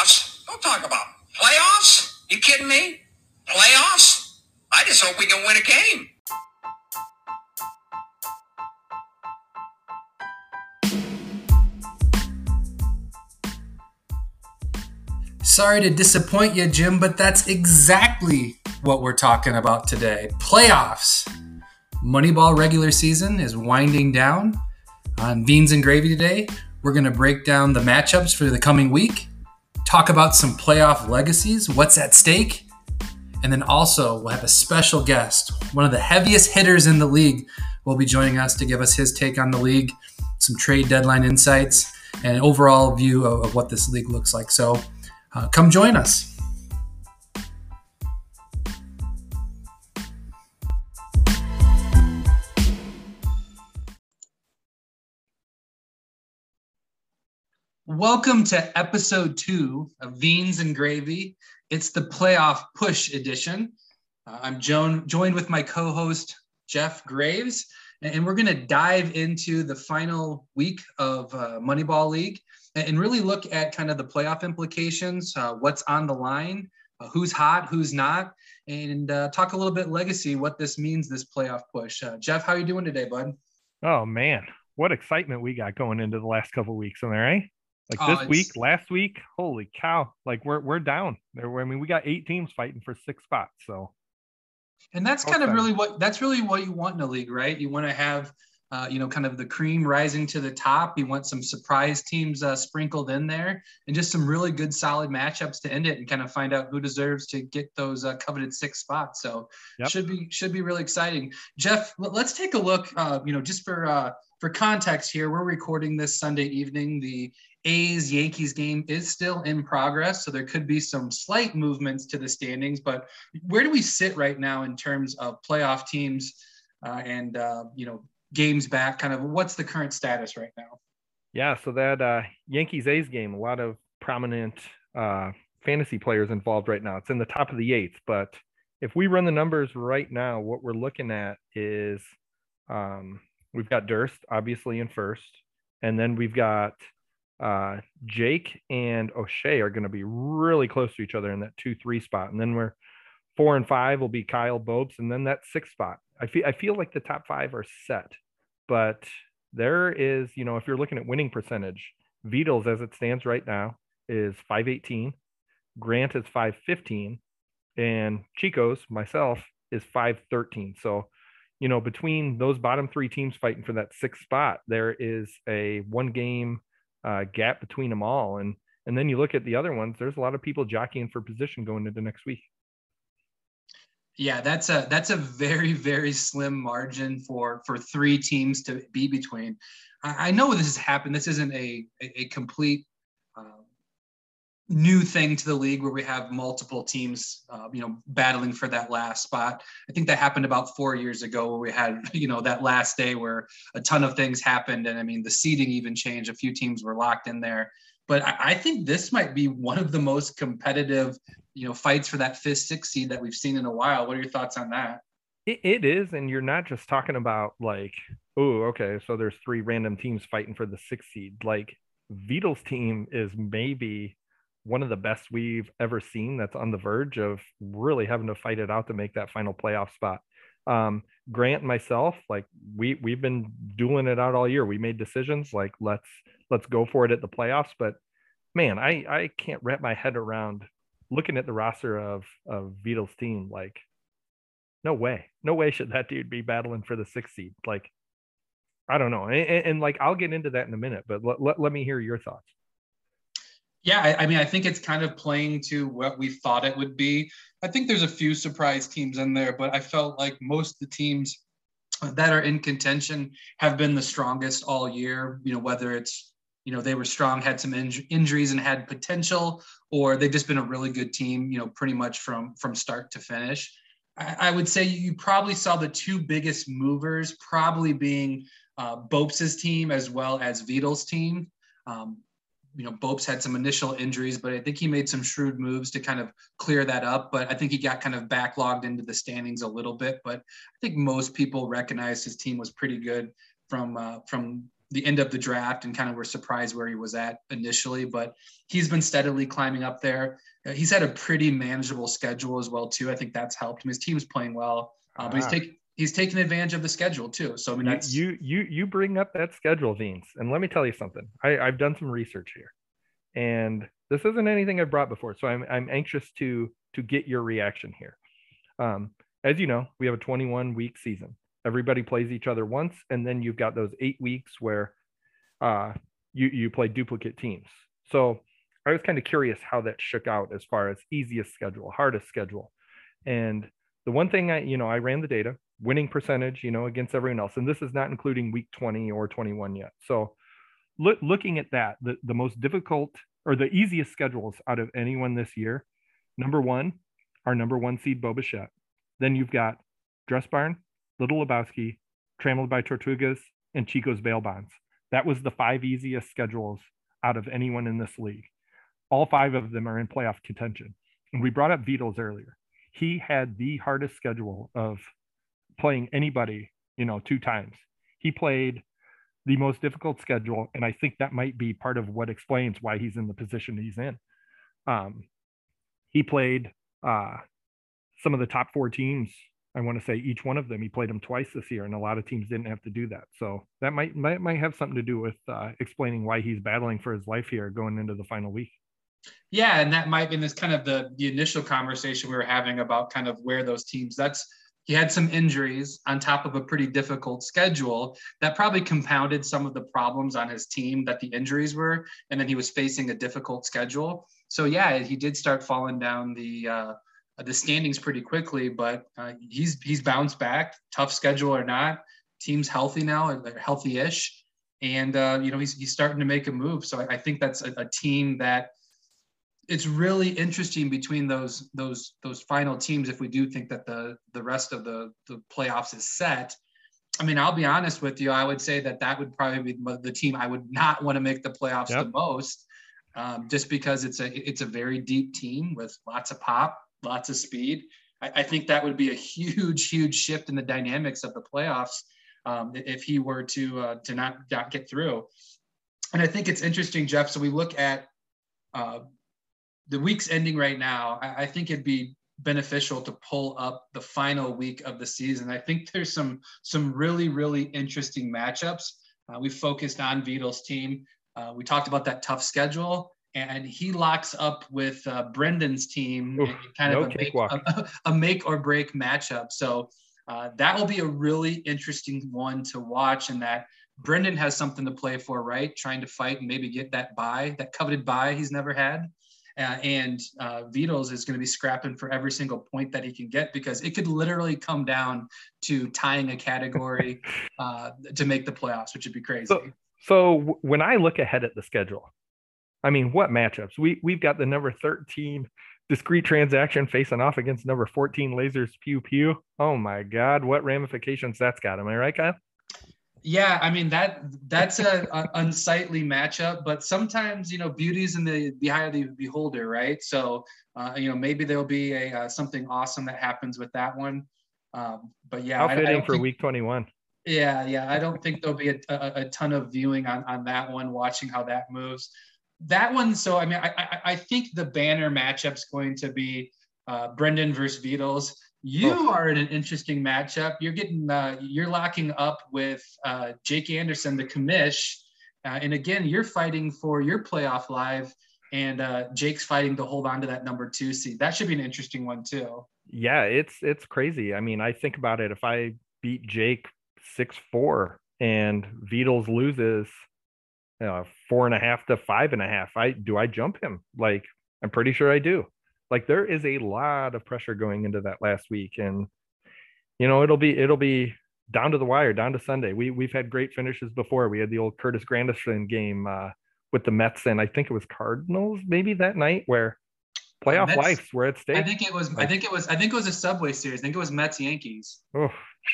Playoffs? Don't talk about playoffs. You kidding me? Playoffs? I just hope we can win a game. Sorry to disappoint you, Jim, but that's exactly what we're talking about today. Playoffs. Moneyball regular season is winding down. On Beans and Gravy today, we're going to break down the matchups for the coming week, talk about some playoff legacies, what's at stake, and then also we'll have a special guest, one of the heaviest hitters in the league, will be joining us to give us his take on the league, some trade deadline insights, and an overall view of, of what this league looks like. So uh, come join us. Welcome to episode two of Beans and Gravy. It's the playoff push edition. Uh, I'm Joan, joined with my co host, Jeff Graves, and we're going to dive into the final week of uh, Moneyball League and really look at kind of the playoff implications, uh, what's on the line, uh, who's hot, who's not, and uh, talk a little bit legacy, what this means, this playoff push. Uh, Jeff, how are you doing today, bud? Oh, man. What excitement we got going into the last couple weeks, am I right? Like this week, last week, holy cow! Like we're we're down. There, I mean, we got eight teams fighting for six spots. So, and that's kind of really what that's really what you want in a league, right? You want to have, uh, you know, kind of the cream rising to the top. You want some surprise teams uh, sprinkled in there, and just some really good, solid matchups to end it, and kind of find out who deserves to get those uh, coveted six spots. So, yep. should be should be really exciting. Jeff, let's take a look. Uh, you know, just for uh, for context here, we're recording this Sunday evening. The A's Yankees game is still in progress, so there could be some slight movements to the standings. But where do we sit right now in terms of playoff teams uh, and uh, you know games back? Kind of what's the current status right now? Yeah, so that uh, Yankees A's game, a lot of prominent uh, fantasy players involved right now. It's in the top of the eighth, but if we run the numbers right now, what we're looking at is um, we've got Durst obviously in first, and then we've got uh, Jake and O'Shea are going to be really close to each other in that two three spot, and then we're four and five will be Kyle Bopes, and then that six spot. I feel I feel like the top five are set, but there is you know if you're looking at winning percentage, Beatles as it stands right now is five eighteen, Grant is five fifteen, and Chico's myself is five thirteen. So you know between those bottom three teams fighting for that sixth spot, there is a one game uh, gap between them all. And and then you look at the other ones. There's a lot of people jockeying for position going into next week. Yeah, that's a that's a very very slim margin for for three teams to be between. I, I know this has happened. This isn't a a, a complete new thing to the league where we have multiple teams, uh, you know, battling for that last spot. I think that happened about four years ago where we had, you know, that last day where a ton of things happened. And I mean, the seeding even changed. A few teams were locked in there. But I, I think this might be one of the most competitive, you know, fights for that fifth, sixth seed that we've seen in a while. What are your thoughts on that? it, it is. And you're not just talking about like, oh, okay, so there's three random teams fighting for the sixth seed. Like, Vito's team is maybe one of the best we've ever seen that's on the verge of really having to fight it out to make that final playoff spot. Um, Grant and myself, like we we've been doing it out all year. We made decisions like let's let's go for it at the playoffs. But man, I I can't wrap my head around looking at the roster of of Vito's team. Like, no way, no way should that dude be battling for the sixth seed. Like, I don't know. And, and, and like I'll get into that in a minute, but let, let me hear your thoughts. Yeah, I, I, mean, I think it's kind of playing to what we thought it would be. I think there's a few surprise teams in there, but I felt like most of the teams that are in contention have been the strongest all year. You know, whether it's you know they were strong, had some inj- injuries, and had potential, or they've just been a really good team. You know, pretty much from from start to finish. I, I would say you probably saw the two biggest movers, probably being uh, Bopes' team as well as Vito's team. Um, you know, Bopes had some initial injuries, but I think he made some shrewd moves to kind of clear that up. But I think he got kind of backlogged into the standings a little bit. But I think most people recognized his team was pretty good from uh, from the end of the draft and kind of were surprised where he was at initially. But he's been steadily climbing up there. He's had a pretty manageable schedule as well too. I think that's helped him. His team's playing well, uh, but he's ah. taking he's taking advantage of the schedule too. So I mean, that's you you you bring up that schedule, Vince, and let me tell you something. I, I've done some research here, and this isn't anything I've brought before, so I'm I'm anxious to to get your reaction here. Um, as you know, we have a 21 week season. Everybody plays each other once, and then you've got those eight weeks where uh, you you play duplicate teams. So I was kind of curious how that shook out as far as easiest schedule, hardest schedule, and the one thing I you know I ran the data winning percentage, you know, against everyone else. And this is not including week 20 or 21 yet. So look, looking at that, the, the most difficult or the easiest schedules out of anyone this year, number one, our number one seed Bo Bichette. Then you've got Dress Barn, Little Lebowski, Trammeled by Tortugas, and Chico's Bail Bonds. That was the five easiest schedules out of anyone in this league. All five of them are in playoff contention. And we brought up Vito's earlier. He had the hardest schedule of playing anybody, you know, two times. He played the most difficult schedule, and I think that might be part of what explains why he's in the position he's in. Um, he played uh, some of the top four teams. I want to say each one of them. He played them twice this year, and a lot of teams didn't have to do that. So that might might, might have something to do with uh, explaining why he's battling for his life here going into the final week. Yeah, and that might be this kind of the the initial conversation we were having about kind of where those teams. That's he had some injuries on top of a pretty difficult schedule that probably compounded some of the problems on his team that the injuries were. And then he was facing a difficult schedule. So yeah, he did start falling down the uh, the standings pretty quickly, but uh, he's he's bounced back. Tough schedule or not, team's healthy now, they're healthy-ish, and uh, you know he's he's starting to make a move. So I, I think that's a, a team that it's really interesting between those those those final teams if we do think that the the rest of the the playoffs is set. I mean i'll be honest with you i would say that that would probably be the team i would not want to make the playoffs yep. the most um, just because it's a it's a very deep team with lots of pop lots of speed. I, I think that would be a huge huge shift in the dynamics of the playoffs um, if he were to uh, to not, not get through. And i think it's interesting jeff so we look at uh, the week's ending right now, I, I, think it'd be beneficial to pull up the final week of the season. I think there's some some really really interesting matchups. Uh, we focused on Vito's team. Uh, we talked about that tough schedule, and he locks up with uh, Brendan's team, Oof, kind no of a make, a, a make, or break matchup. So uh, that will be a really interesting one to watch, and that Brendan has something to play for, right? Trying to fight and maybe get that buy, that coveted buy he's never had. Uh, and uh, Vito's is going to be scrapping for every single point that he can get because it could literally come down to tying a category uh, to make the playoffs, which would be crazy. So, so when I look ahead at the schedule, I mean, what matchups? We we've got the number 13 discrete transaction facing off against number 14 lasers pew pew. Oh my God, what ramifications that's got. Am I right, Kyle? Yeah, I mean that that's a, a, unsightly matchup, but sometimes you know beauty's in the, of the beholder, right? So uh, you know maybe there'll be a uh, something awesome that happens with that one. Um, but yeah, how fitting for think, week twenty one. Yeah, yeah, I don't think there'll be a, a, a, ton of viewing on on that one, watching how that moves. That one, so I mean, I I, I think the banner matchup's going to be uh, Brendan versus Beatles. You oh. are in an interesting matchup. You're getting uh, you're locking up with uh, Jake Anderson, the commish, uh, and again, you're fighting for your playoff live, and uh, Jake's fighting to hold on to that number two seed. That should be an interesting one too. Yeah, it's it's crazy. I mean, I think about it. If I beat Jake six four and Beatles loses uh, four and a half to five and a half, I do I jump him? Like I'm pretty sure I do like there is a lot of pressure going into that last week and you know it'll be it'll be down to the wire down to sunday. We we've had great finishes before. We had the old curtis granderson game uh, with the mets and i think it was cardinals maybe that night where playoff Mets, life were at stake i think it was i think it was i think it was a subway series. I think it was mets yankees. Oh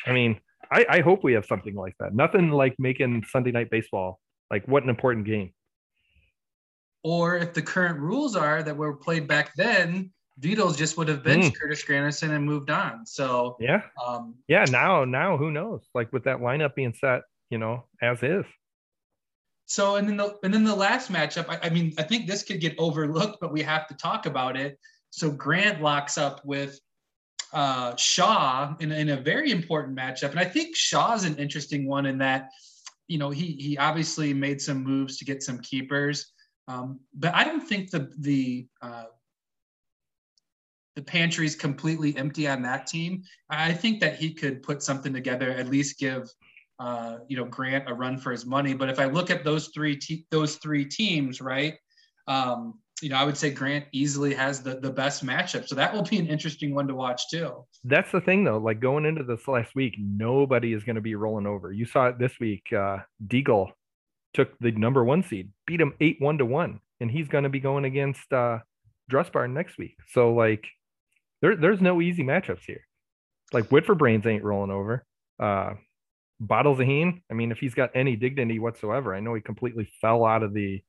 i mean I, I hope we have something like that. Nothing like making sunday night baseball like what an important game or if the current rules are that were played back then, Beatles just would have benched mm. Curtis Granderson and moved on. So yeah, um, yeah. Now, now who knows? Like with that lineup being set, you know, as is. So and then the and then the last matchup, I, I, mean, I think this could get overlooked, but we have to talk about it. So Grant locks up with uh, Shaw in, in a very important matchup, and I think Shaw's an interesting one in that, you know, he he obviously made some moves to get some keepers, um, but I don't think the the uh, the pantry is completely empty on that team. I think that he could put something together, at least give uh, you know Grant a run for his money. But if I look at those three te- those three teams, right, um, you know, I would say Grant easily has the the best matchup. So that will be an interesting one to watch too. That's the thing though. Like going into this last week, nobody is going to be rolling over. You saw it this week. Uh, Deagle took the number one seed, beat him eight one to one, and he's going to be going against uh, Dress Barn next week. So like, there there's no easy matchups here. Like Whitford Brains ain't rolling over. Uh, Bottles Zaheen, I mean, if he's got any dignity whatsoever, I know he completely fell out of the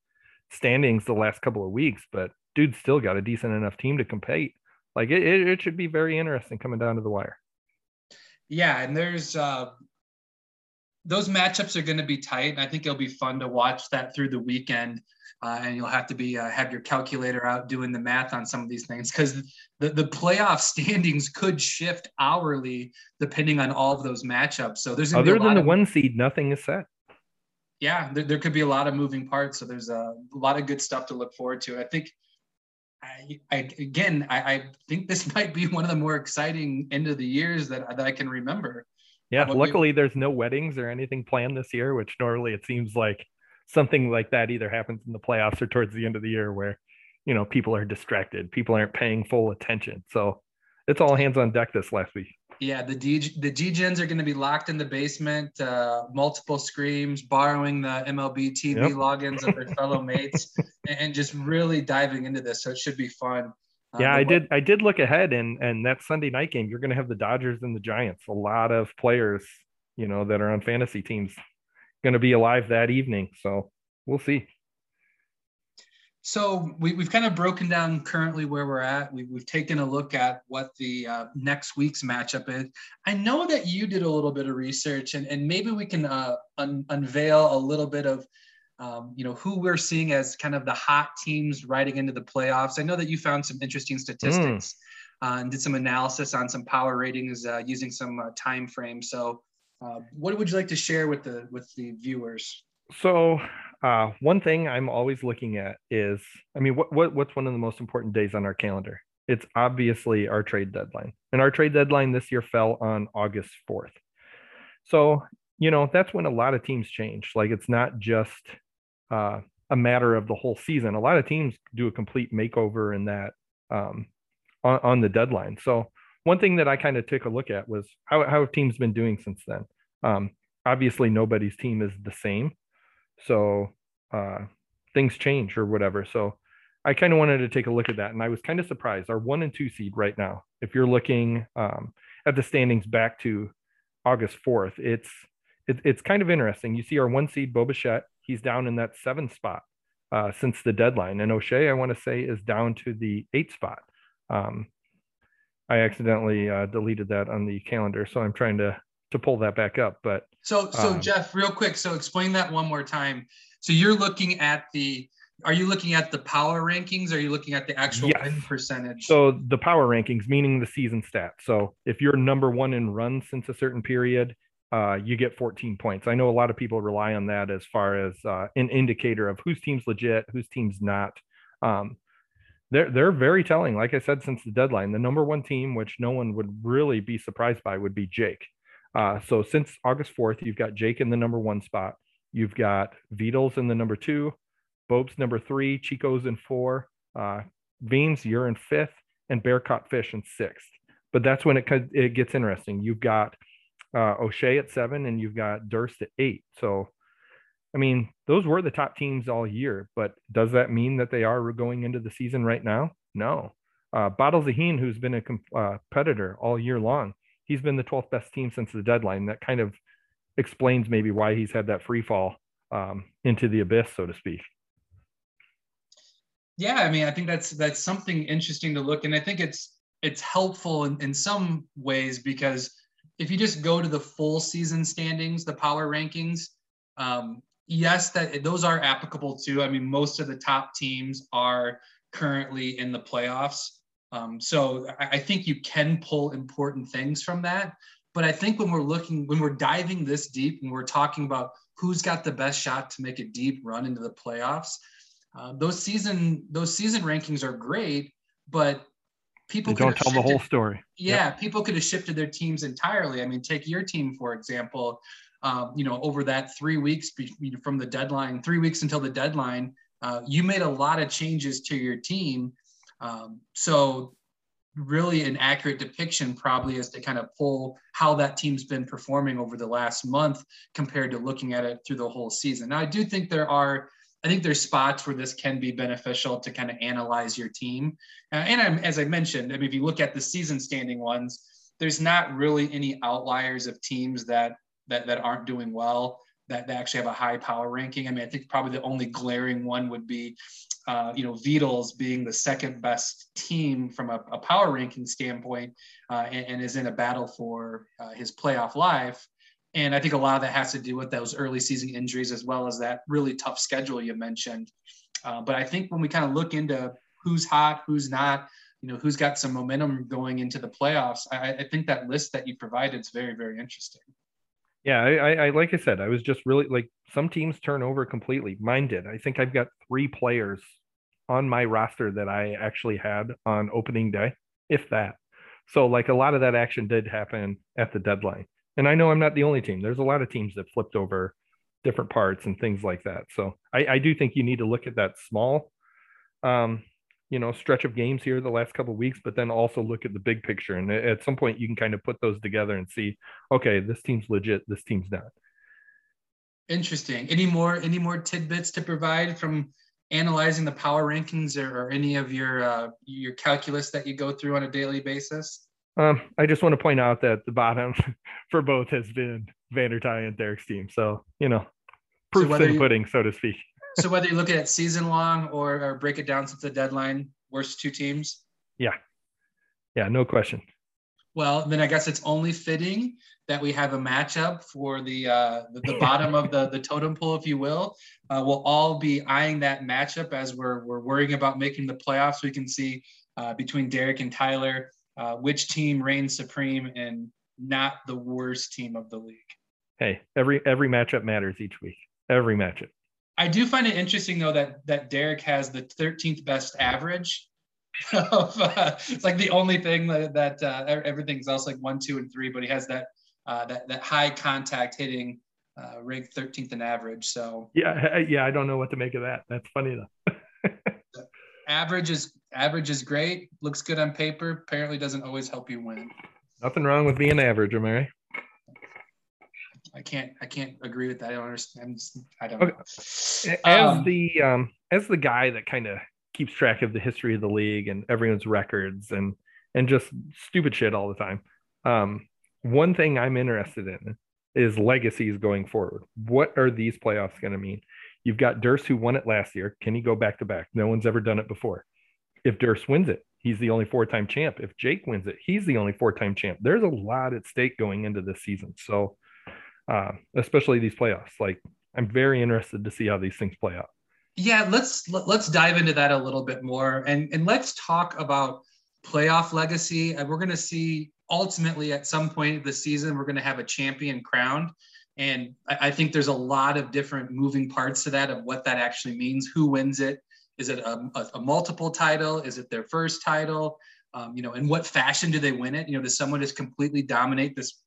standings the last couple of weeks, but dude's still got a decent enough team to compete. Like it, it, it should be very interesting coming down to the wire. Yeah, and there's uh, those matchups are going to be tight. And I think it'll be fun to watch that through the weekend. Uh, and you'll have to be uh, have your calculator out doing the math on some of these things because the, the playoff standings could shift hourly depending on all of those matchups. So there's other than the of, one seed, nothing is set. Yeah, there, there, could be a lot of moving parts. So there's a, a lot of good stuff to look forward to. I think. I, I again, I, I think this might be one of the more exciting end of the years that, that I can remember. Yeah, luckily there's no weddings or anything planned this year, which normally it seems like something like that either happens in the playoffs or towards the end of the year where, you know, people are distracted, people aren't paying full attention. So it's all hands on deck this last week. Yeah, the D the G gens are going to be locked in the basement, uh, multiple screams, borrowing the MLB TV yep. logins of their fellow mates, and just really diving into this. So it should be fun. Yeah, I did. I did look ahead, and and that Sunday night game, you're going to have the Dodgers and the Giants. A lot of players, you know, that are on fantasy teams, going to be alive that evening. So we'll see. So we, have kind of broken down currently where we're at. We, have taken a look at what the uh, next week's matchup is. I know that you did a little bit of research, and, and maybe we can uh, un- unveil a little bit of um, you know, who we're seeing as kind of the hot teams riding into the playoffs. I know that you found some interesting statistics mm. uh, and did some analysis on some power ratings uh, using some uh, time frames. So, uh, what would you like to share with the with the viewers? So, uh, one thing I'm always looking at is, I mean, what, what what's one of the most important days on our calendar? It's obviously our trade deadline, and our trade deadline this year fell on August 4th. So, you know, that's when a lot of teams change. Like, it's not just uh, a matter of the whole season. A lot of teams do a complete makeover in that um, on, on, the deadline. So one thing that I kind of took a look at was how, how have teams been doing since then? Um, obviously, nobody's team is the same. So uh, things change or whatever. So I kind of wanted to take a look at that. And I was kind of surprised. Our one and two seed right now, if you're looking um, at the standings back to August 4th, it's it, it's kind of interesting. You see our one seed Bo Bichette he's down in that seven spot uh, since the deadline. And O'Shea, I want to say, is down to the eight spot. Um, I accidentally uh, deleted that on the calendar, so I'm trying to to pull that back up. But so so um, Jeff, real quick, so explain that one more time. So you're looking at the are you looking at the power rankings? Are you looking at the actual yes. win percentage? So the power rankings, meaning the season stats. So if you're number one in runs since a certain period, uh, you get 14 points. I know a lot of people rely on that as far as uh, an indicator of whose team's legit, whose team's not. Um, they're they're very telling. Like I said, since the deadline, the number one team, which no one would really be surprised by, would be Jake. Uh, so since August 4th, you've got Jake in the number one spot. You've got Beatles in the number two, Bob's number three, Chico's in four, uh, Beans, you're in fifth, and Bear Caught Fish in sixth. But that's when it it gets interesting. You've got uh, O'Shea at seven, and you've got Durst at eight. So, I mean, those were the top teams all year, but does that mean that they are going into the season right now? No. Uh, Bottle Zaheen, who's been a uh, competitor all year long, he's been the 12th best team since the deadline. That kind of explains maybe why he's had that free fall um, into the abyss, so to speak. Yeah, I mean, I think that's that's something interesting to look, and I think it's it's helpful in, in some ways because if you just go to the full season standings, the power rankings, um, yes, that those are applicable too. I mean, most of the top teams are currently in the playoffs. Um, so I, I think you can pull important things from that. But I think when we're looking, when we're diving this deep and we're talking about who's got the best shot to make a deep run into the playoffs, uh, those season those season rankings are great, but people don't tell shifted, the whole story. Yeah, yep. people could have shifted their teams entirely. I mean, take your team for example. Um, you know, over that three weeks from the deadline, three weeks until the deadline, uh, you made a lot of changes to your team. Um, so really an accurate depiction probably is to kind of pull how that team's been performing over the last month compared to looking at it through the whole season. Now, I do think there are, I think there's spots where this can be beneficial to kind of analyze your team. Uh, and I'm, as I mentioned, I mean, if you look at the season standing ones, there's not really any outliers of teams that that that aren't doing well that, that actually have a high power ranking. I mean, I think probably the only glaring one would be uh, you know, Vidal's being the second best team from a, a power ranking standpoint uh, and, and, is in a battle for uh, his playoff life. And I think a lot of that has to do with those early season injuries as well as that really tough schedule you mentioned. Uh, but I think when we kind of look into who's hot, who's not, you know, who's got some momentum going into the playoffs, I, I think that list that you provided is very, very interesting. Yeah, I, I, like I said, I was just really like some teams turn over completely. Mine did. I think I've got three players on my roster that I actually had on opening day, if that. So like a lot of that action did happen at the deadline. And I know I'm not the only team. There's a lot of teams that flipped over different parts and things like that. So I, I do think you need to look at that small um, you know, stretch of games here the last couple weeks, but then also look at the big picture. And at some point you can kind of put those together and see, okay, this team's legit, this team's not. Interesting. Any more any more tidbits to provide from analyzing the power rankings or, or any of your uh, your calculus that you go through on a daily basis? Um, I just want to point out that the bottom for both has been Vandertine and Derek's team. So, you know, proof's so in the pudding, so to speak. so whether you look at it season long or, or break it down since the deadline, worst two teams? Yeah. Yeah, no question. Well, then I guess it's only fitting that we have a matchup for the uh, the, the bottom of the, the totem pole, if you will. Uh, we'll all be eyeing that matchup as we're, we're worrying about making the playoffs. We can see uh, between Derek and Tyler uh, which team reigns supreme and not the worst team of the league. Hey, every every matchup matters each week. Every matchup. I do find it interesting though that that Derek has the 13th best average of, uh, it's like the only thing that, that uh, everything's else like one, two, and three, but he has that uh, that that high contact hitting uh, ranked 13th in average. So yeah, yeah, I don't know what to make of that. That's funny though. Average is average is great. Looks good on paper. Apparently, doesn't always help you win. Nothing wrong with being average, Amari. I can't I can't agree with that. I don't understand. I don't okay. know. As um, the um as the guy that kind of keeps track of the history of the league and everyone's records and and just stupid shit all the time. Um, one thing I'm interested in is legacies going forward. What are these playoffs going to mean? You've got Durst who won it last year. Can he go back to back? No one's ever done it before. If Durst wins it, he's the only four-time champ. If Jake wins it, he's the only four-time champ. There's a lot at stake going into this season. So, uh, especially these playoffs, like I'm very interested to see how these things play out. Yeah, let's let's dive into that a little bit more, and and let's talk about playoff legacy. And we're going to see ultimately at some point of the season we're going to have a champion crowned, and I, I think there's a lot of different moving parts to that of what that actually means. Who wins it? Is it a, a, a multiple title? Is it their first title? Um, you know, in what fashion do they win it? You know, does someone just completely dominate this?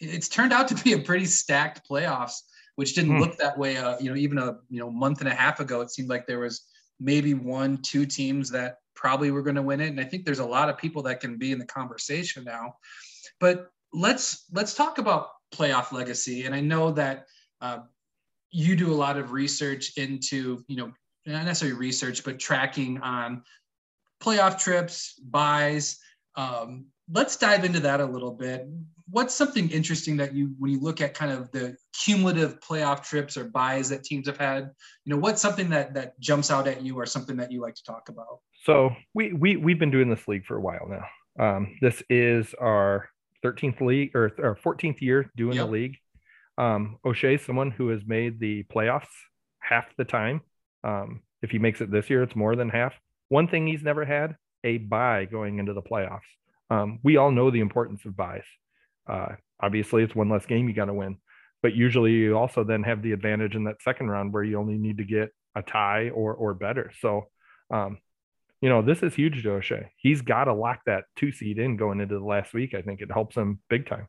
It's turned out to be a pretty stacked playoffs which didn't hmm. look that way. Uh, you know, even a you know month and a half ago, it seemed like there was maybe one, two teams that probably were going to win it, and I think there's a lot of people that can be in the conversation now. But let's let's talk about playoff legacy, and I know that uh, you do a lot of research into you know not necessarily research, but tracking on playoff trips, buys. Um, let's dive into that a little bit. What's something interesting that you when you look at kind of the cumulative playoff trips or buys that teams have had you know what's something that that jumps out at you or something that you like to talk about? So we we we've been doing this league for a while now. Um, this is our 13th league or, or 14th year doing yep. the league Um, O'Shea, someone who has made the playoffs half the time. Um, if he makes it this year, it's more than half. One thing he's never had a bye going into the playoffs. Um, we all know the importance of buys. Uh, obviously, it's one less game you got to win, but usually you also then have the advantage in that second round where you only need to get a tie or or better. So, um, you know, this is huge to O'Shea. He's got to lock that two seed in going into the last week. I think it helps him big time.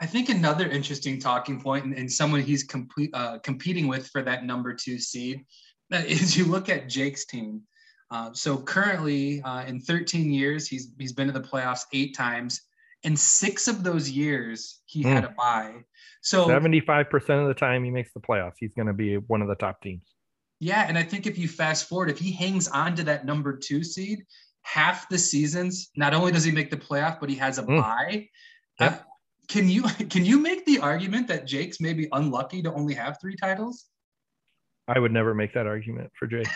I think another interesting talking point and, and someone he's complete, uh, competing with for that number two seed uh, is you look at Jake's team. Uh, so currently, uh, in 13 years, he's he's been to the playoffs eight times. In six of those years, he mm. had a bye. So 75% of the time he makes the playoffs, he's going to be one of the top teams. Yeah, and I think if you fast forward, if he hangs on to that number two seed, half the seasons, not only does he make the playoff, but he has a mm. bye. Yep. Uh, can you can you make the argument that Jake's maybe unlucky to only have three titles? I would never make that argument for Jake.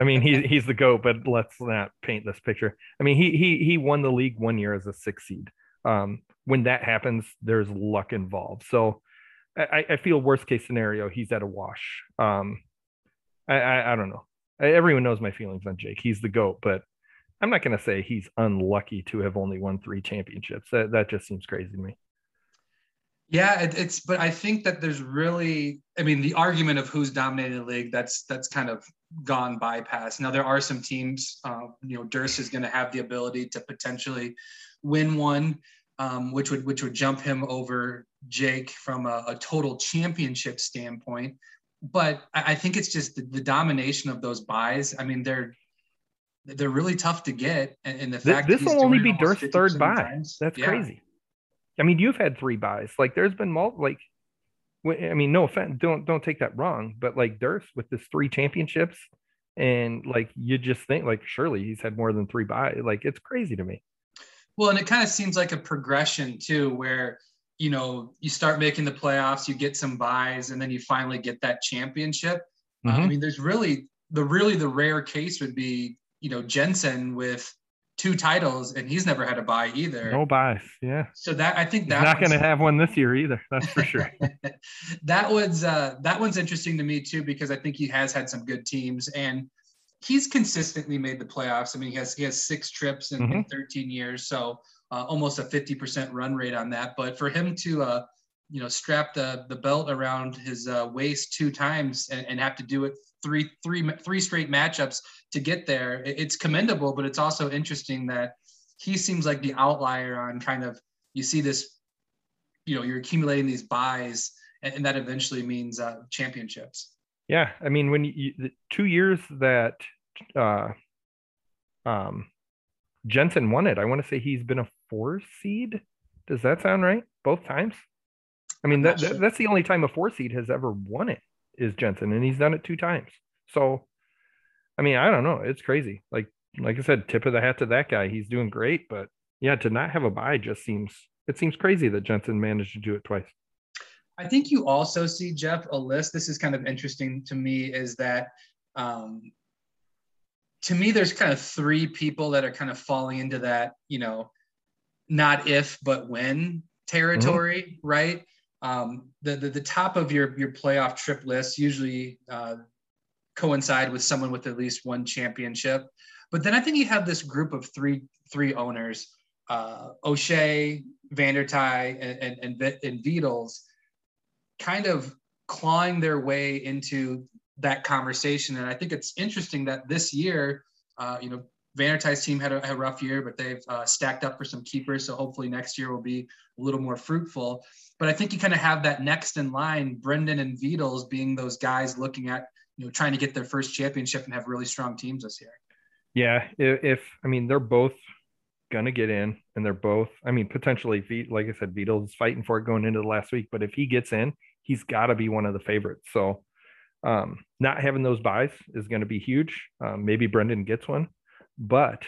I mean, he's he's the goat, but let's not paint this picture. I mean, he he he won the league one year as a six seed. Um, when that happens, there's luck involved. So I, I feel worst case scenario, he's at a wash. Um, I, I, I don't know. Everyone knows my feelings on Jake. He's the goat, but I'm not going to say he's unlucky to have only won three championships. That that just seems crazy to me. Yeah, it, it's but I think that there's really, I mean, the argument of who's dominating the league that's that's kind of gone bypass. Now there are some teams, uh, you know, Durst is going to have the ability to potentially win one, um, which would which would jump him over Jake from a, a total championship standpoint. But I, I think it's just the, the, domination of those buys. I mean, they're they're really tough to get, and, and the fact this, this will only be Durst's third buy. That's yeah. crazy. I mean, you've had three buys. Like, there's been multiple. Like, I mean, no offense, don't don't take that wrong, but like Durst with this three championships, and like you just think like surely he's had more than three buys. Like, it's crazy to me. Well, and it kind of seems like a progression too, where you know you start making the playoffs, you get some buys, and then you finally get that championship. Mm-hmm. Uh, I mean, there's really the really the rare case would be you know Jensen with two titles, and he's never had a buy either. No buys, yeah. So that I think that not going to have one this year either. That's for sure. that one's uh, that one's interesting to me too because I think he has had some good teams and he's consistently made the playoffs. I mean, he has he has six trips in, mm-hmm. in 13 years, so uh, almost a 50% run rate on that. But for him to uh, you know strap the the belt around his uh, waist two times and, and have to do it three three three straight matchups to get there. It's commendable, but it's also interesting that he seems like the outlier on kind of you see this, you know, you're accumulating these buys, and, and that eventually means uh, championships. Yeah, I mean, when you the two years that uh, um, Jensen won it, I want to say he's been a four seed. Does that sound right? Both times. I mean, that, sure. that, that's the only time a four seed has ever won it is Jensen, and he's done it two times. So, I mean, I don't know. It's crazy. Like, like I said, tip of the hat to that guy. He's doing great, but yeah, to not have a bye just seems it seems crazy that Jensen managed to do it twice. I think you also see Jeff a list. This is kind of interesting to me. Is that um, to me? There's kind of three people that are kind of falling into that. You know, not if but when territory, mm-hmm. right? um, the, the, the top of your your playoff trip list usually uh, coincide with someone with at least one championship. But then I think you have this group of three three owners: uh, O'Shea, Vandertai, and and, and, and Beatles, kind of clawing their way into that conversation. And I think it's interesting that this year, uh, you know, Vandertai's team had a, a rough year, but they've uh, stacked up for some keepers. So hopefully next year will be a little more fruitful. But I think you kind of have that next in line, Brendan and Vidals being those guys looking at, you know, trying to get their first championship and have really strong teams this year. Yeah. If, if I mean, they're both going to get in and they're both, I mean, potentially, like I said, Vidals is fighting for it going into the last week. But if he gets in, he's got to be one of the favorites. So um, not having those buys is going to be huge. Um, maybe Brendan gets one, but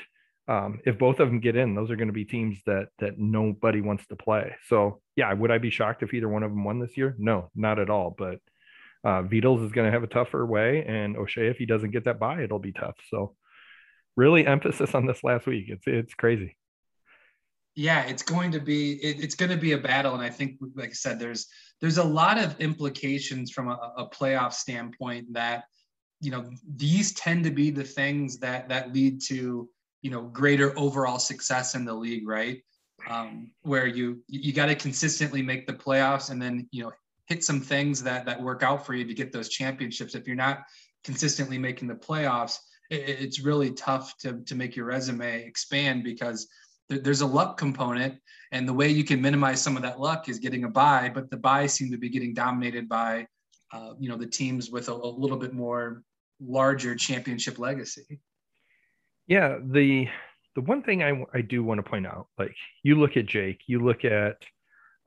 um, if both of them get in, those are going to be teams that that nobody wants to play. So yeah, would I be shocked if either one of them won this year? No, not at all. But uh, Vidals is going to have a tougher way, and O'Shea, if he doesn't get that buy, it'll be tough. So really emphasis on this last week. It's it's crazy. Yeah, it's going to be it, it's going to be a battle, and I think, like I said, there's there's a lot of implications from a, a playoff standpoint that you know these tend to be the things that that lead to you know greater overall success in the league, right? Um, where you you got to consistently make the playoffs, and then you know hit some things that that work out for you to get those championships. If you're not consistently making the playoffs, it, it's really tough to to make your resume expand because there's a luck component and the way you can minimize some of that luck is getting a buy but the buys seem to be getting dominated by uh, you know the teams with a, a, little bit more larger championship legacy yeah the the one thing i, I do want to point out like you look at jake you look at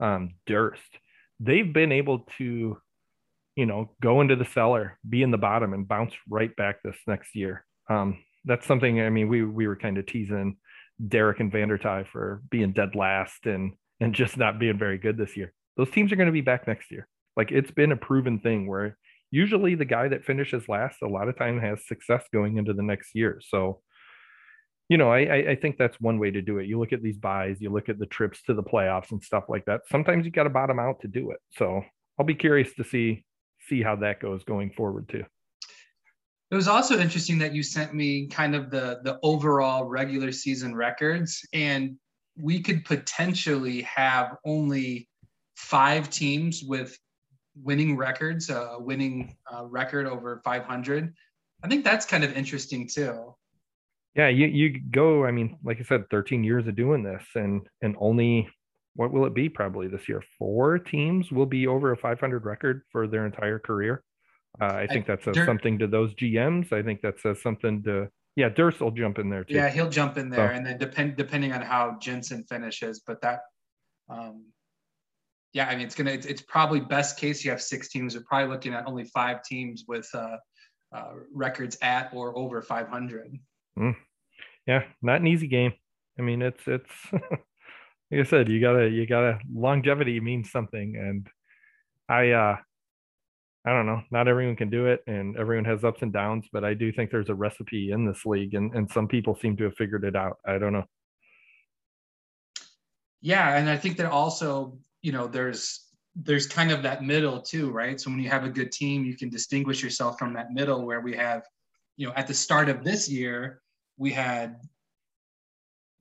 um, durst they've been able to you know go into the cellar be in the bottom and bounce right back this next year um, that's something i mean we we were kind of teasing Derek and Vandertai for being dead last and and just not being very good this year. Those teams are going to be back next year. Like it's been a proven thing where usually the guy that finishes last a lot of time has success going into the next year. So, you know, I I think that's one way to do it. You look at these buys, you look at the trips to the playoffs and stuff like that. Sometimes you got to bottom out to do it. So I'll be curious to see see how that goes going forward too. It was also interesting that you sent me kind of the the overall regular season records, and we could potentially have only five teams with winning records, a uh, winning uh, record over 500. I think that's kind of interesting too. Yeah, you you go. I mean, like I said, 13 years of doing this, and and only what will it be? Probably this year, four teams will be over a 500 record for their entire career. Uh, I think that says something to those GMs. I think that says something to yeah. Durst will jump in there too. Yeah, he'll jump in there, so. and then depend depending on how Jensen finishes. But that, um, yeah, I mean, it's gonna it's, it's probably best case you have six teams. We're probably looking at only five teams with uh, uh, records at or over 500. Mm. Yeah, not an easy game. I mean, it's it's like I said, you gotta you gotta longevity means something, and I uh I don't know. Not everyone can do it, and everyone has ups and downs. But I do think there's a recipe in this league, and and some people seem to have figured it out. I don't know. Yeah, and I think that also, you know, there's there's kind of that middle too, right? So when you have a good team, you can distinguish yourself from that middle where we have, you know, at the start of this year, we had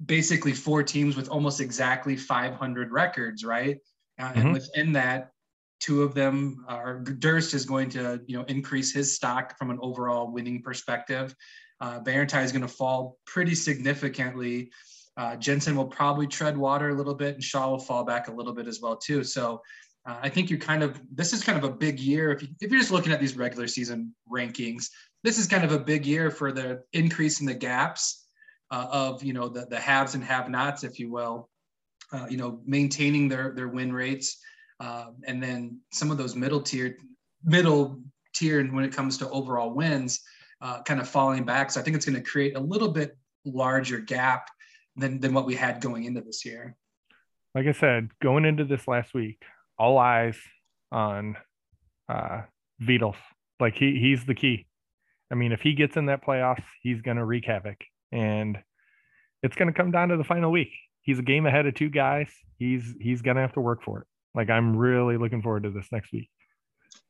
basically four teams with almost exactly 500 records, right? Uh, mm-hmm. And within that, two of them are Durst is going to you know increase his stock from an overall winning perspective. Uh, Barentai is going to fall pretty significantly. Uh, Jensen will probably tread water a little bit, and Shaw will fall back a little bit as well too. So uh, I think you're kind of this is kind of a big year if you, if you're just looking at these regular season rankings. This is kind of a big year for the increase in the gaps uh, of you know the the haves and have-nots, if you will. Uh, you know, maintaining their their win rates um, and then some of those middle tier, middle tier, when it comes to overall wins, uh, kind of falling back. So I think it's going to create a little bit larger gap than than what we had going into this year. Like I said, going into this last week, all eyes on uh, Vidals. Like he he's the key. I mean, if he gets in that playoffs, he's going to wreak havoc, and it's going to come down to the final week. He's a game ahead of two guys. He's he's going to have to work for it. Like I'm really looking forward to this next week.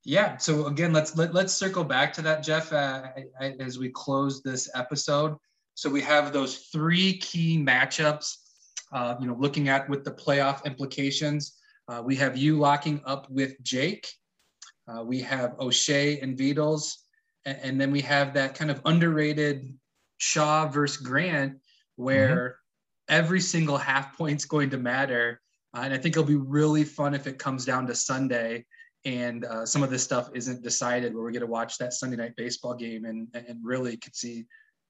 Yeah. So again, let's let, let's circle back to that, Jeff, uh, as we close this episode. So we have those three key matchups. Uh, you know, looking at with the playoff implications. Uh, we have you locking up with Jake. Uh, we have O'Shea and Vidals, and, and, then we have that kind of underrated Shaw versus Grant, where mm-hmm. every single half point's going to matter uh, and I think it'll be really fun if it comes down to Sunday and uh, some of this stuff isn't decided where we're going to watch that Sunday night baseball game and, and really could see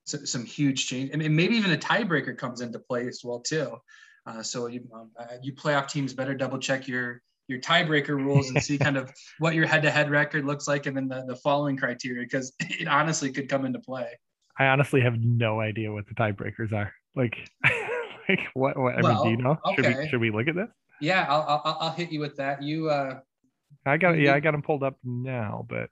some, some huge change. and maybe even a tiebreaker comes into play as well too. Uh, so you, um, uh, you playoff teams better double check your your tiebreaker rules and see kind of what your head-to-head record looks like and then the, the following criteria because it honestly could come into play. I honestly have no idea what the tiebreakers are. Like like what, what I well, mean, do you know? Okay. Should we should we look at this? Yeah, I'll, I'll I'll hit you with that. You uh I got yeah, I got them pulled up now, but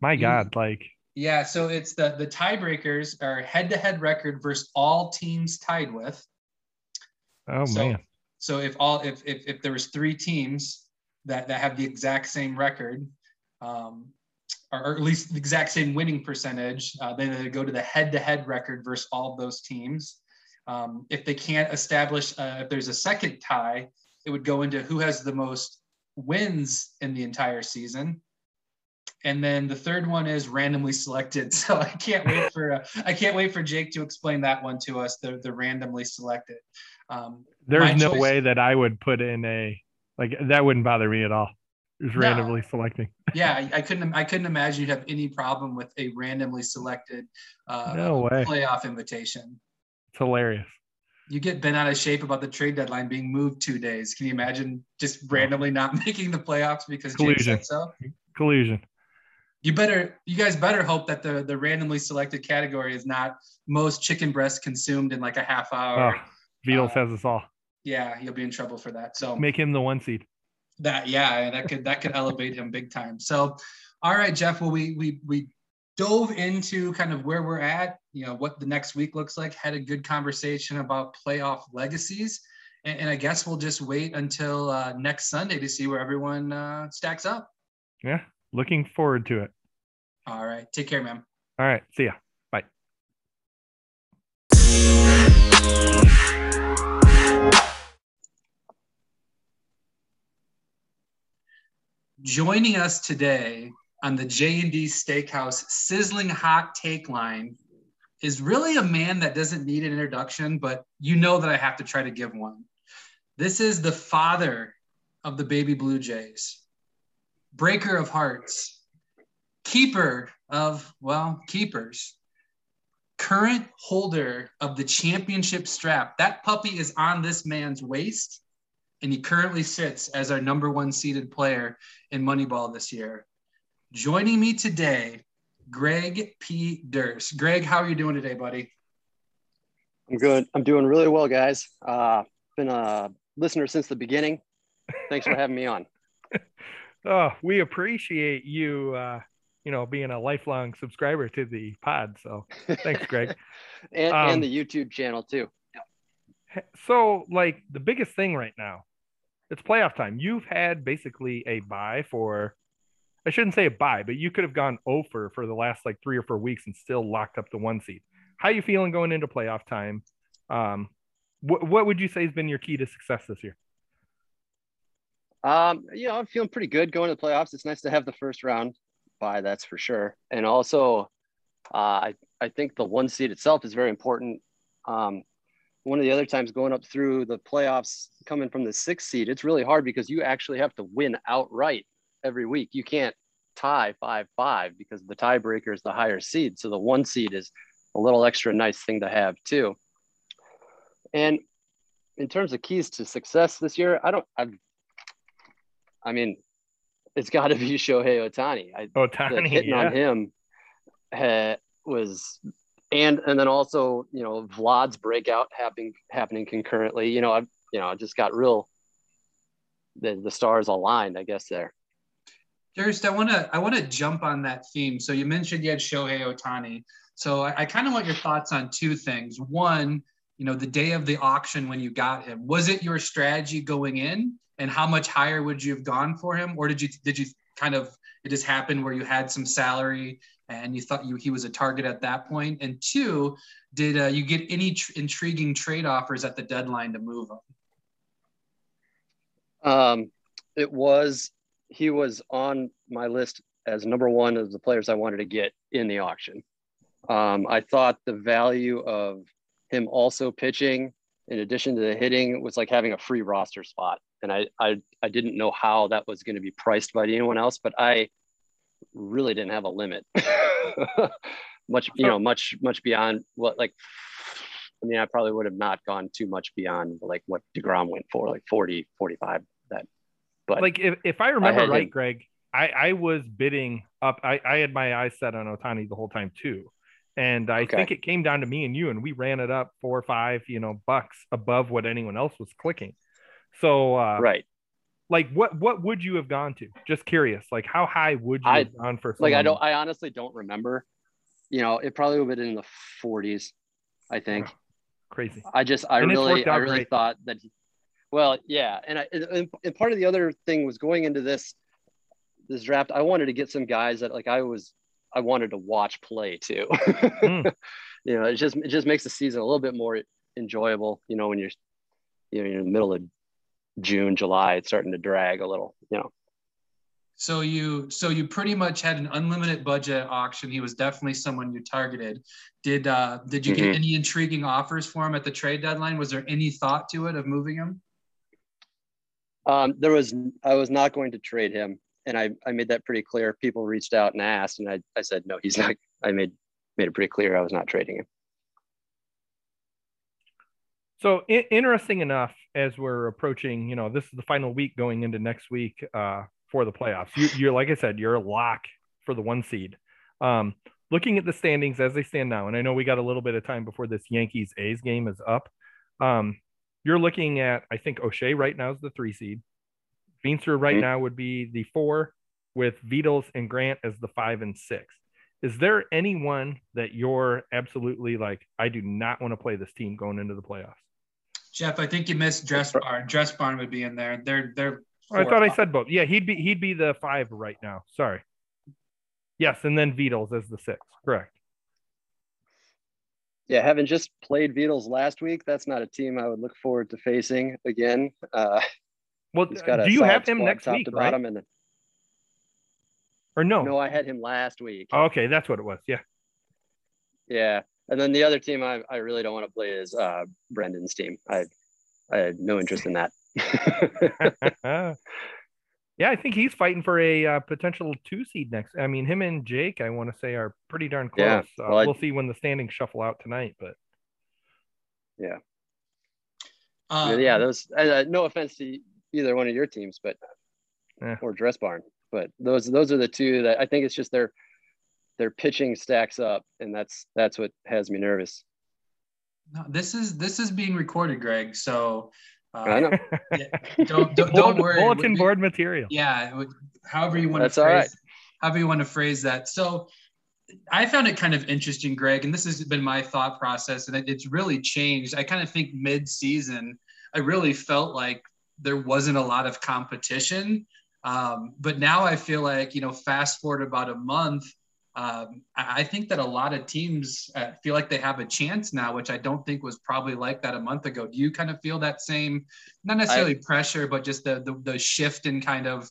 my you, God, like yeah, so it's the the tiebreakers are head to head record versus all teams tied with. Oh so, man. So if all if if if there was three teams that that have the exact same record, um, or, or at least the exact same winning percentage, uh, then they go to the head-to-head record versus all those teams. Um, if they can't establish, uh, if there's a second tie, it would go into who has the most wins in the entire season. And then the third one is randomly selected. So I can't wait for uh, I can't wait for Jake to explain that one to us. The the randomly selected. Um, There's no choice- way that I would put in a like that wouldn't bother me at all. Just No. randomly selecting. yeah, I, I couldn't I couldn't imagine you'd have any problem with a randomly selected uh, No way. playoff invitation. It's hilarious. You get bent out of shape about the trade deadline being moved two days. Can you imagine just randomly not making the playoffs because Jake Collusion. said so? Collusion. You better, you guys better hope that the the randomly selected category is not most chicken breasts consumed in like a half Oh, hour. Beatles uh, has us all. Yeah, you'll be in trouble for that. So Make him the one seed. that yeah that could that could elevate him big time so all right jeff well we we we dove into kind of where we're at you know what the next week looks like had a good conversation about playoff legacies and, and i guess we'll just wait until uh, next sunday to see where everyone uh, stacks up Yeah. Looking forward to it. All right take care ma'am. All right. See ya. Bye. joining us today on the j&d steakhouse sizzling hot take line is really a man that doesn't need an introduction but you know that i have to try to give one this is the father of the baby blue jays breaker of hearts keeper of well keepers current holder of the championship strap that puppy is on this man's waist and he currently sits as our number one seeded player in Moneyball this year. Joining me today, Greg P. Durst. Greg, how are you doing today, buddy? I'm good. I'm doing really well, guys. Uh, been a listener since the beginning. Thanks for having me on. Oh, we appreciate you uh, you know, being a lifelong subscriber to the pod. So thanks, Greg. and, Um, and the YouTube channel too. so like the biggest thing right now it's playoff time you've had basically a buy for i shouldn't say a buy but you could have gone over for the last like three or four weeks and still locked up the one seed how are you feeling going into playoff time um what, what would you say has been your key to success this year Um, you know, I'm feeling pretty good going to the playoffs. It's nice to have the first round bye, that's for sure. And also, uh, I I think the one seed itself is very important. Um, one of the other times going up through the playoffs, coming from the sixth seed, it's really hard because you actually have to win outright every week. You can't tie five five because the tiebreaker is the higher seed. So the one seed is a little extra nice thing to have too. And in terms of keys to success this year, I don't. I've I mean, it's got to be Shohei Ohtani. I the hitting yeah. on him uh, was, and and then also you know Vlad's breakout happening happening concurrently. You know, I you know I just got real. The the stars aligned, I guess there. Durst, I want to I want to jump on that theme. So you mentioned you had Shohei Ohtani. So I, I kind of want your thoughts on two things. One, you know, the day of the auction when you got him, was it your strategy going in, and how much higher would you have gone for him, or did you did you kind of it just happened where you had some salary and you thought you he was a target at that point? And two, did uh, you get any tr- intriguing trade offers at the deadline to move him? Um, it was he was on my list as number one of the players I wanted to get in the auction. Um, I thought the value of him also pitching, in addition to the hitting, was like having a free roster spot. And I I, I didn't know how that was going to be priced by anyone else, but I really didn't have a limit. much you oh. know much much beyond what like I mean I probably would have not gone too much beyond like what DeGrom went for like 40 45 that but like if, if I remember had right, him. Greg, I, I was bidding up. I, I had my eyes set on Ohtani the whole time too. And I Okay. think it came down to me and you, and we ran it up four or five, you know, bucks above what anyone else was clicking. So uh right like what what would you have gone to? Just curious. Like how high would you I- have gone for like I don't I honestly don't remember you know it probably would have been in the 40s I think Crazy. I just, I really, I really great. thought that. He, well, yeah, and I, and, and part of the other thing was going into this this draft. I wanted to get some guys that like I was, I wanted to watch play too. mm. You know, it just it just makes the season a little bit more enjoyable. You know, when you're, you know, you're in the middle of June, July, it's starting to drag a little. You know. So you so you pretty much had an unlimited budget auction. He was definitely someone you targeted. Did uh did you mm-hmm. get any intriguing offers for him at the trade deadline? Was there any thought to it of moving him? Um, there was I was not going to trade him. And I, I made that pretty clear. People reached out and asked, and I, I said no, he's not I made made it pretty clear I was not trading him. So I- interesting enough, as we're approaching, you know, this is the final week going into next week. Uh, for the playoffs. You, are like I said, you're a lock for the one seed. Um, looking at the standings as they stand now, and I know we got a little bit of time before this Yankees A's game is up. Um, you're looking at, I think O'Shea right now is the three seed. Veenster right mm-hmm. now would be the four, with Vitols and Grant as the five and six. Is there anyone that you're absolutely like, I do not want to play this team going into the playoffs? Jeff, I think you missed Dress Barn. Dress Barn would be in there. They're they're I thought I said both. Yeah, he'd be he'd be the five right now. Sorry. Yes, and then Vitols as the six. Correct. Yeah, having just played Vitols last week, that's not a team I would look forward to facing again. Uh, well, do you have him next week, right? And, or no? No, I had him last week. Oh, okay, that's what it was. Yeah. Yeah, and then the other team I, I really don't want to play is uh, Brendan's team. I I had no interest in that. yeah, I think he's fighting for a uh, potential two seed next. I mean, him and Jake, I want to say, are pretty darn close. Yeah, uh, well, uh, we'll see when the standings shuffle out tonight, but yeah, uh, yeah. Those. Uh, no offense to either one of your teams, but yeah. or Dress Barn, but those those are the two that I think it's just their their pitching stacks up, and that's that's what has me nervous. No, this is this is being recorded, Greg. So uh, I know. Yeah, don't, don't, don't worry. Bulletin board material. Yeah, however you want That's to phrase, all right. however you want to phrase that. So I found it kind of interesting, Greg, and this has been my thought process, and it, it's really changed. I kind of think mid-season, I really felt like there wasn't a lot of competition. Um, but now I feel like, you know, fast forward about a month, um, I think that a lot of teams uh, feel like they have a chance now, which I don't think was probably like that a month ago. Do you kind of feel that same, not necessarily I, pressure, but just the, the, the shift in kind of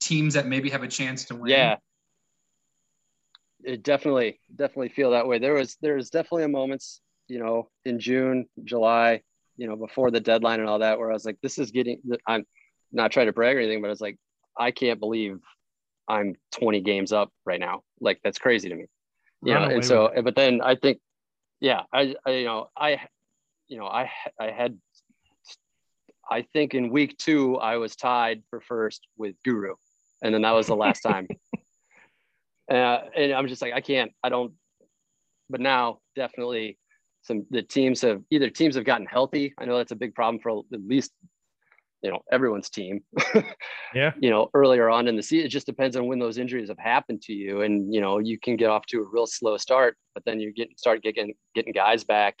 teams that maybe have a chance to win? Yeah, it definitely definitely feel that way. There was there was definitely a moments, you know, in June, July, you know, before the deadline and all that, where I was like, this is getting. I'm not trying to brag or anything, but I was like, I can't believe I'm 20 games up right now. Like that's crazy to me. Yeah. And so, but then I think, yeah, I, I, you know, I, you know, I, I had, I think in week two, I was tied for first with Guru. And then that was the last time. uh, and I'm just like, I can't, I don't, but now definitely some, the teams have either teams have gotten healthy. I know that's a big problem for at least you know everyone's team yeah. you know earlier on in the season it just depends on when those injuries have happened to you. And you know you can get off to a real slow start but then you get start getting getting guys back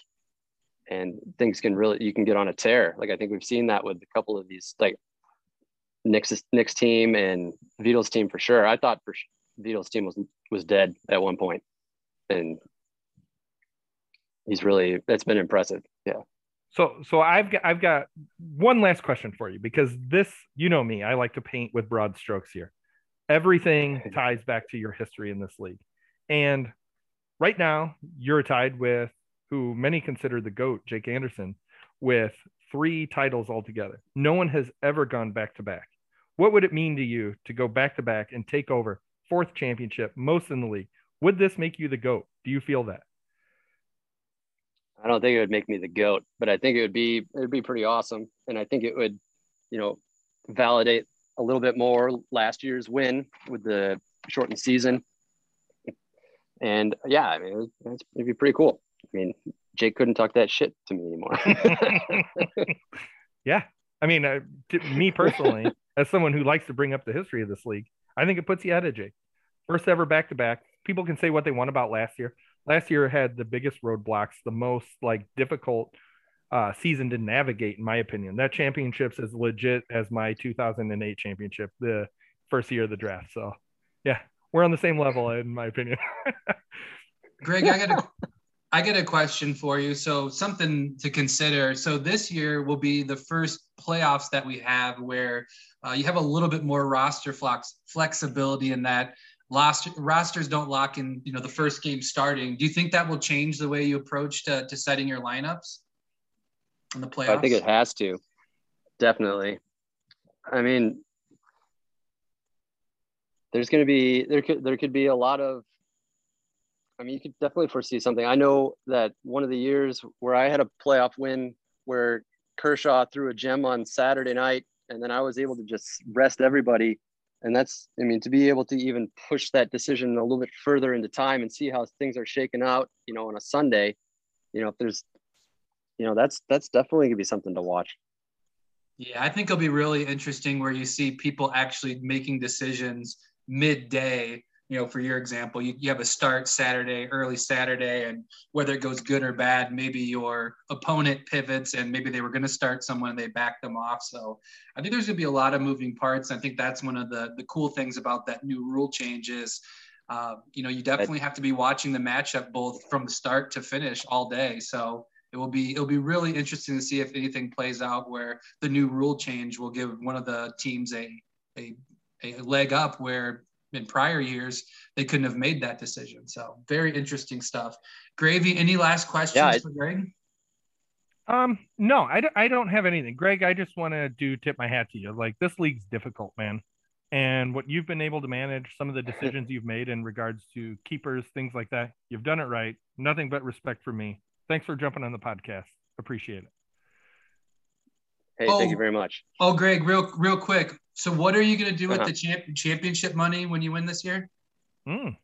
and things can really you can get on a tear. Like i think we've seen that with a couple of these like Nick's Nick's team and Vito's team for sure. I thought for Vito's team was was dead at one point. And he's really that's been impressive. Yeah so so I've got I've got one last question for you because this you know me I like to paint with broad strokes here. Everything ties back to your history in this league. And right now you're tied with who many consider the goat Jake Anderson with 3 titles altogether. No one has ever gone back to back. What would it mean to you to go back to back and take over fourth championship most in the league? Would this make you the goat? Do you feel that? I don't think it would make me the goat, but I think it would be it'd be pretty awesome, and I think it would, you know, validate a little bit more last year's win with the shortened season. And yeah, I mean, it would, it'd be pretty cool. I mean, Jake couldn't talk that shit to me anymore. yeah, I mean, uh, me personally, as someone who likes to bring up the history of this league, I think it puts you ahead of Jake. First ever back to back. People can say what they want about last year last year had the biggest roadblocks, the most like difficult uh, season to navigate, in my opinion. That championship's as legit as my 2008 championship, the first year of the draft. So, yeah, we're on the same level, in my opinion. Greg, I got a, I get a question for you. So something to consider. So this year will be the first playoffs that we have where uh, you have a little bit more roster flex flexibility in that lost rosters don't lock in. You know, the first game starting. Do you think that will change the way you approach to, to setting your lineups in the playoffs? I think it has to. Definitely. I mean, there's going to be there could there could be a lot of I mean, you could definitely foresee something. I know that one of the years where I had a playoff win where Kershaw threw a gem on Saturday night, and then I was able to just rest everybody. And that's, I mean, to be able to even push that decision a little bit further into time and see how things are shaken out, you know, on a Sunday, you know, if there's, you know, that's that's definitely gonna be something to watch. Yeah, I think it'll be really interesting where you see people actually making decisions midday you know, for your example, you, you have a start Saturday, early Saturday, and whether it goes good or bad, maybe your opponent pivots and maybe they were going to start someone and they back them off. So I think there's going to be a lot of moving parts. I think that's one of the, the cool things about that new rule changes. Uh, you know, you definitely have to be watching the matchup both from start to finish all day. So it will be it'll be really interesting to see if anything plays out where the new rule change will give one of the teams a a, a leg up where in prior years they couldn't have made that decision. So very interesting stuff. Gravy, any last questions yeah, for Greg? Um, no, I, I don't have anything. Greg, I just want to do tip my hat to you. Like this league's difficult, man. And what you've been able to manage, some of the decisions you've made in regards to keepers, things like that, you've done it right. Nothing but respect for me. Thanks for jumping on the podcast. Appreciate it. Hey, oh, thank you very much. Oh, Greg, real real quick. So, what are you going to do uh-huh. with the champ- championship money when you win this year? Mm.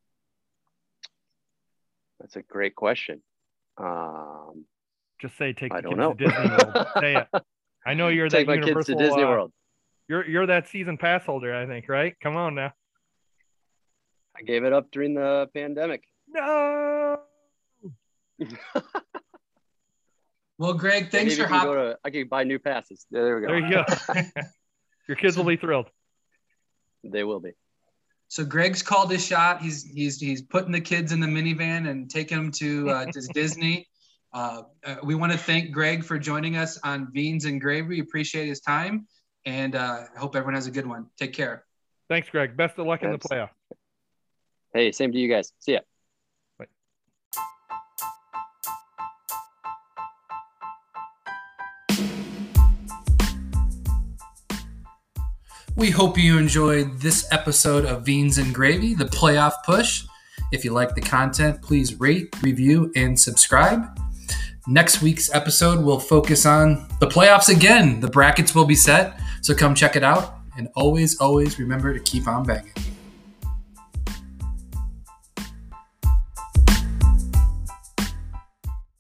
That's a great question. Um, Just say take I don't know. to Disney World. say it. I know you're take that my universal, kids to Disney uh, World. You're you're that season pass holder, I think, right? Come on now. I gave it up during the pandemic. No. well, Greg, thanks for hopping. I can buy new passes. There we go. There you go. Your kids will be thrilled. They will be. So Greg's called his shot. He's he's he's putting the kids in the minivan and taking them to uh, to Disney. Uh, uh, we want to thank Greg for joining us on Beans and Gravy. We appreciate his time, and uh, I hope everyone has a good one. Take care. Thanks, Greg. Best of luck Thanks. in the playoff. Hey, same to you guys. See ya. We hope you enjoyed this episode of Beans and Gravy, the playoff push. If you like the content, please rate, review, and subscribe. Next week's episode will focus on the playoffs again. The brackets will be set, so come check it out. And always, always remember to keep on banging.